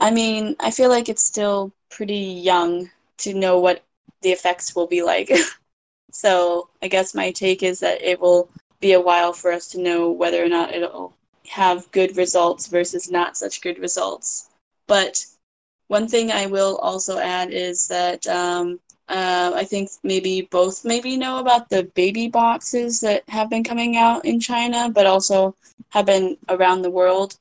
I mean, I feel like it's still pretty young to know what the effects will be like. so I guess my take is that it will be a while for us to know whether or not it'll have good results versus not such good results. But one thing I will also add is that um, uh, I think maybe both maybe know about the baby boxes that have been coming out in China, but also have been around the world.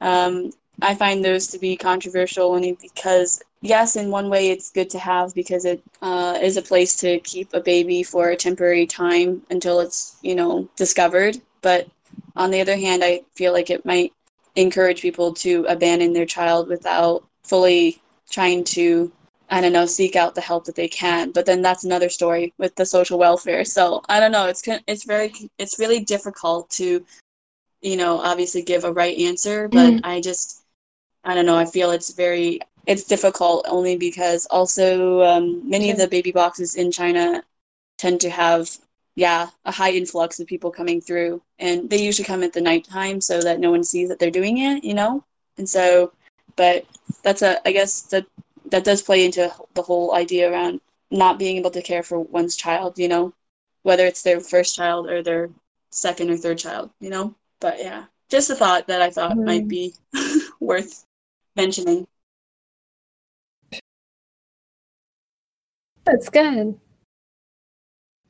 Um, I find those to be controversial only because, yes, in one way it's good to have because it uh, is a place to keep a baby for a temporary time until it's, you know, discovered. But on the other hand, I feel like it might encourage people to abandon their child without fully trying to I don't know, seek out the help that they can. But then that's another story with the social welfare. So I don't know. It's it's very it's really difficult to, you know, obviously give a right answer. But mm-hmm. I just I don't know. I feel it's very it's difficult only because also um, many of the baby boxes in China tend to have yeah, a high influx of people coming through. And they usually come at the nighttime so that no one sees that they're doing it, you know? And so, but that's a, I guess that, that does play into the whole idea around not being able to care for one's child, you know, whether it's their first child or their second or third child, you know? But yeah, just a thought that I thought mm. might be worth mentioning. That's good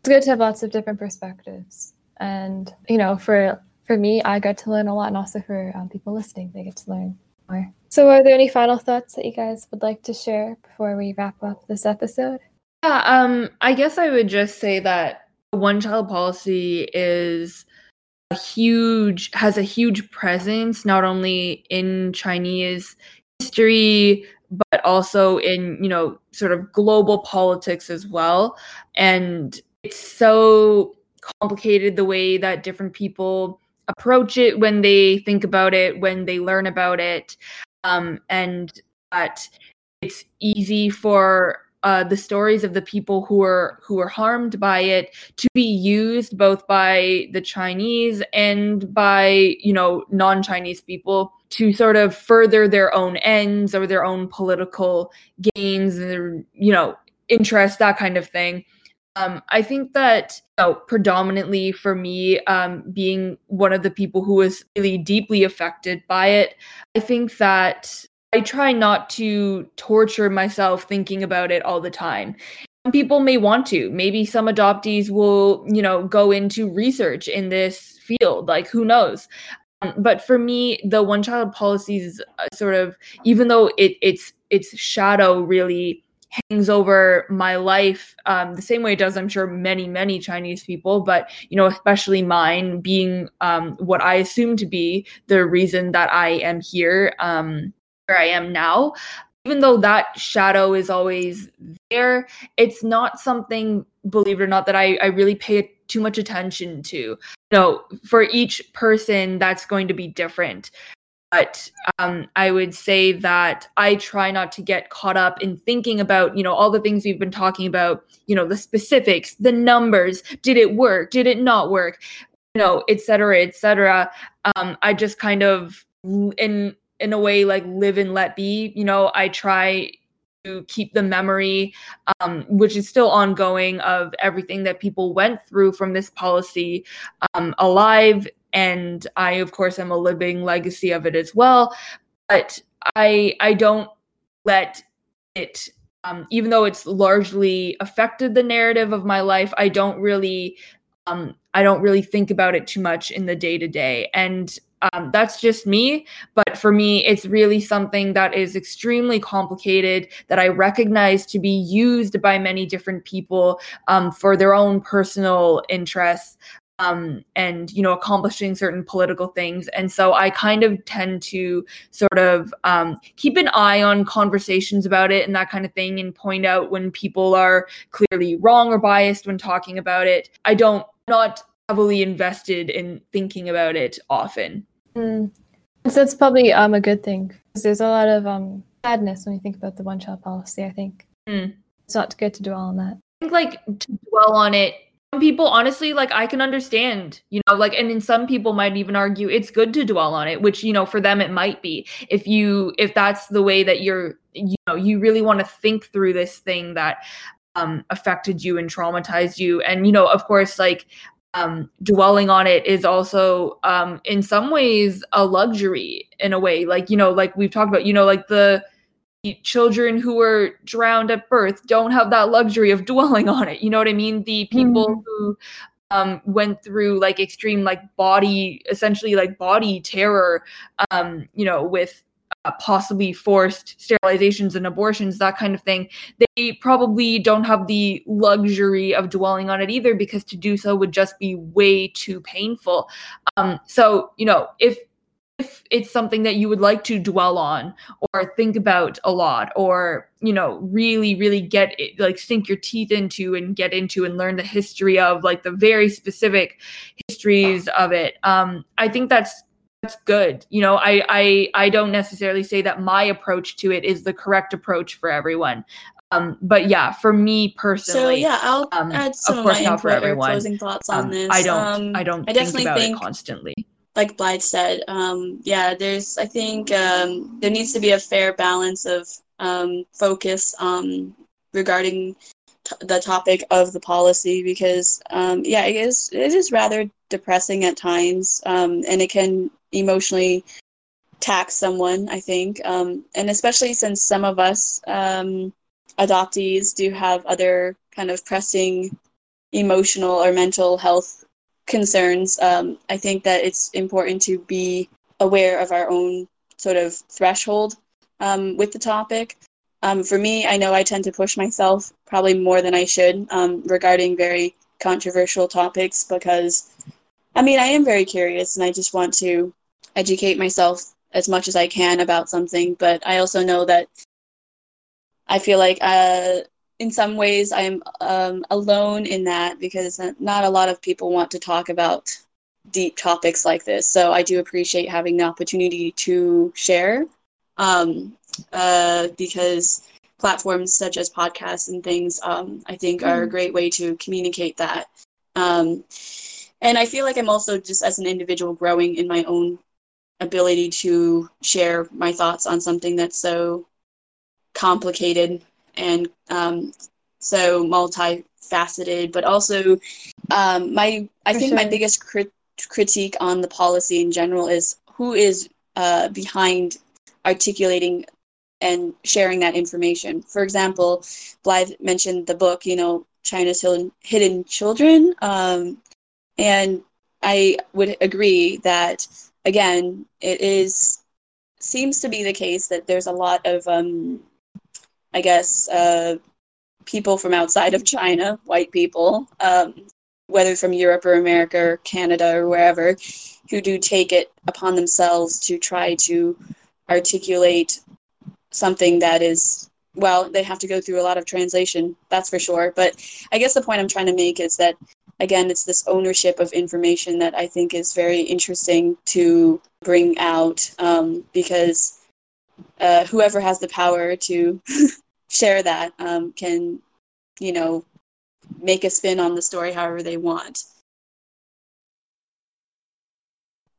it's good to have lots of different perspectives and you know for for me i got to learn a lot and also for um, people listening they get to learn more so are there any final thoughts that you guys would like to share before we wrap up this episode? Yeah, um, I guess I would just say that one child policy is a huge has a huge presence not only in Chinese history but also in you know sort of global politics as well. And it's so complicated the way that different people approach it when they think about it when they learn about it um, and that it's easy for uh, the stories of the people who are who were harmed by it to be used both by the Chinese and by you know non-Chinese people to sort of further their own ends or their own political gains or you know interest that kind of thing. Um, I think that you know, predominantly for me, um, being one of the people who was really deeply affected by it, I think that I try not to torture myself thinking about it all the time. Some people may want to. Maybe some adoptees will, you know, go into research in this field. Like, who knows? Um, but for me, the one child policy is uh, sort of, even though it, it's its shadow really hangs over my life um, the same way it does i'm sure many many chinese people but you know especially mine being um, what i assume to be the reason that i am here um, where I am now, even though that shadow is always there, it's not something, believe it or not, that I, I really pay too much attention to. You know, for each person, that's going to be different. But um, I would say that I try not to get caught up in thinking about, you know, all the things we've been talking about, you know, the specifics, the numbers. Did it work? Did it not work? You know, et cetera, et cetera. Um, I just kind of in in a way like live and let be you know i try to keep the memory um, which is still ongoing of everything that people went through from this policy um, alive and i of course am a living legacy of it as well but i i don't let it um, even though it's largely affected the narrative of my life i don't really um, i don't really think about it too much in the day to day and um, that's just me. But for me, it's really something that is extremely complicated that I recognize to be used by many different people um, for their own personal interests. Um, and you know accomplishing certain political things and so i kind of tend to sort of um, keep an eye on conversations about it and that kind of thing and point out when people are clearly wrong or biased when talking about it i don't not heavily invested in thinking about it often Mm. So that's probably um, a good thing because there's a lot of um, sadness when you think about the one child policy. I think mm. it's not good to dwell on that. I think like to dwell on it. People, honestly, like I can understand, you know, like, and then some people might even argue it's good to dwell on it, which you know, for them it might be. If you, if that's the way that you're, you know, you really want to think through this thing that um, affected you and traumatized you, and you know, of course, like um, dwelling on it is also um, in some ways a luxury in a way like you know like we've talked about you know like the children who were drowned at birth don't have that luxury of dwelling on it you know what i mean the people mm-hmm. who um, went through like extreme like body essentially like body terror um, you know with uh, possibly forced sterilizations and abortions, that kind of thing, they probably don't have the luxury of dwelling on it either because to do so would just be way too painful. Um, so, you know, if if it's something that you would like to dwell on or think about a lot or you know really really get it like sink your teeth into and get into and learn the history of like the very specific histories of it um i think that's that's good. You know, I I I don't necessarily say that my approach to it is the correct approach for everyone. Um, but yeah, for me personally, so yeah, I'll um, add some of, course of my not for everyone. closing thoughts on um, this. I don't, um, I don't, I definitely think, think constantly. Like Blythe said, um, yeah, there's, I think um, there needs to be a fair balance of um, focus um, regarding t- the topic of the policy because, um, yeah, it is, it is rather depressing at times, um, and it can emotionally tax someone, I think. And especially since some of us adoptees do have other kind of pressing emotional or mental health concerns, um, I think that it's important to be aware of our own sort of threshold um, with the topic. Um, for me, I know I tend to push myself probably more than I should um, regarding very controversial topics because, I mean, I am very curious and I just want to educate myself as much as I can about something. But I also know that I feel like uh, in some ways I'm um, alone in that because not a lot of people want to talk about deep topics like this. So I do appreciate having the opportunity to share um, uh, because platforms such as podcasts and things, um, I think, mm. are a mm. great way to communicate that. Um, and I feel like I'm also just as an individual growing in my own ability to share my thoughts on something that's so complicated and um, so multifaceted, but also um, my I For think sure. my biggest crit- critique on the policy in general is who is uh, behind articulating and sharing that information. For example, Blythe mentioned the book, you know, China's Hidden, Hidden Children. Um, and I would agree that, again, it is seems to be the case that there's a lot of, um, I guess, uh, people from outside of China, white people, um, whether from Europe or America or Canada or wherever, who do take it upon themselves to try to articulate something that is well they have to go through a lot of translation that's for sure. But i guess the point i'm trying to make is that again it's this ownership of information that i think is very interesting to bring out um, because uh, whoever has the power to share that um, can you know make a spin on the story however they want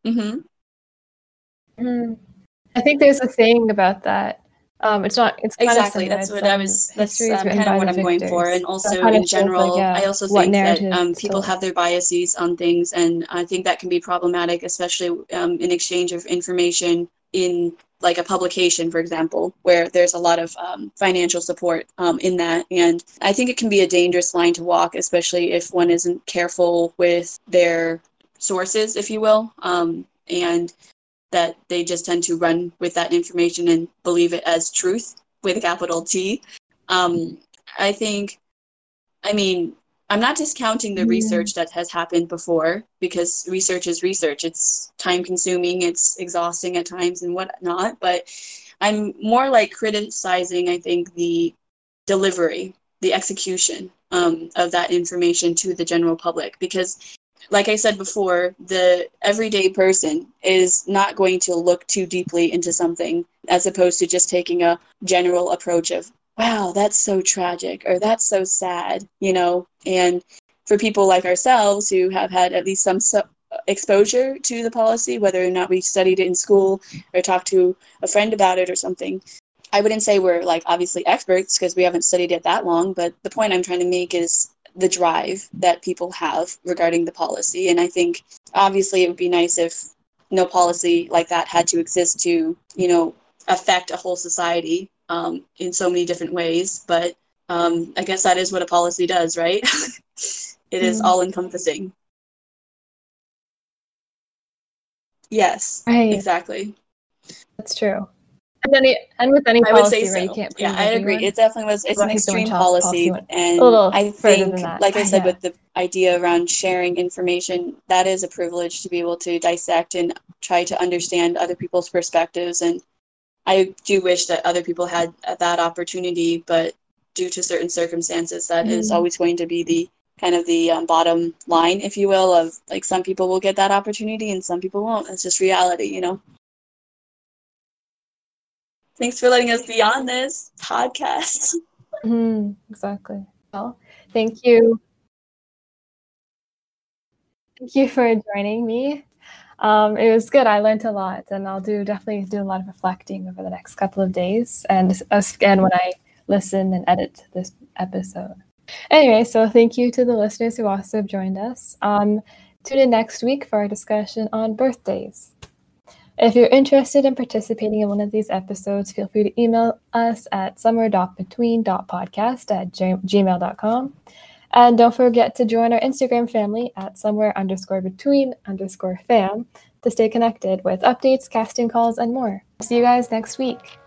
mm-hmm. Mm. I think there's a saying about that. Um, it's not. It's exactly that's what I was. That's um, kind of what I'm victors. going for, and also in general, like, yeah, I also think that um, people have their biases on things, and I think that can be problematic, especially um, in exchange of information in like a publication, for example, where there's a lot of um, financial support um, in that. And I think it can be a dangerous line to walk, especially if one isn't careful with their sources, if you will. Um, and that they just tend to run with that information and believe it as truth with a capital T. Um, I think, I mean, I'm not discounting the mm. research that has happened before because research is research. It's time consuming, it's exhausting at times and whatnot. But I'm more like criticizing, I think, the delivery, the execution um, of that information to the general public because like I said before, the everyday person is not going to look too deeply into something as opposed to just taking a general approach of, wow, that's so tragic or that's so sad, you know? And for people like ourselves who have had at least some su- exposure to the policy, whether or not we studied it in school or talked to a friend about it or something, I wouldn't say we're like obviously experts because we haven't studied it that long, but the point I'm trying to make is the drive that people have regarding the policy. And I think obviously it would be nice if no policy like that had to exist to, you know, affect a whole society um, in so many different ways. But um, I guess that is what a policy does, right? it is mm. all encompassing. Yes, right. exactly. That's true. And any and with any I policy, would say so. Right, yeah, I agree. It definitely was. It's an extreme policy, policy and I think, like I said, yeah. with the idea around sharing information, that is a privilege to be able to dissect and try to understand other people's perspectives. And I do wish that other people had that opportunity, but due to certain circumstances, that mm. is mm-hmm. always going to be the kind of the um, bottom line, if you will, of like some people will get that opportunity and some people won't. It's just reality, you know. Thanks for letting us be on this podcast. Mm, exactly. Well, thank you. Thank you for joining me. Um, it was good. I learned a lot, and I'll do definitely do a lot of reflecting over the next couple of days, and again when I listen and edit this episode. Anyway, so thank you to the listeners who also have joined us. Um, tune in next week for our discussion on birthdays. If you're interested in participating in one of these episodes, feel free to email us at somewhere.between.podcast at gmail.com. And don't forget to join our Instagram family at somewhere underscore between underscore fam to stay connected with updates, casting calls, and more. See you guys next week.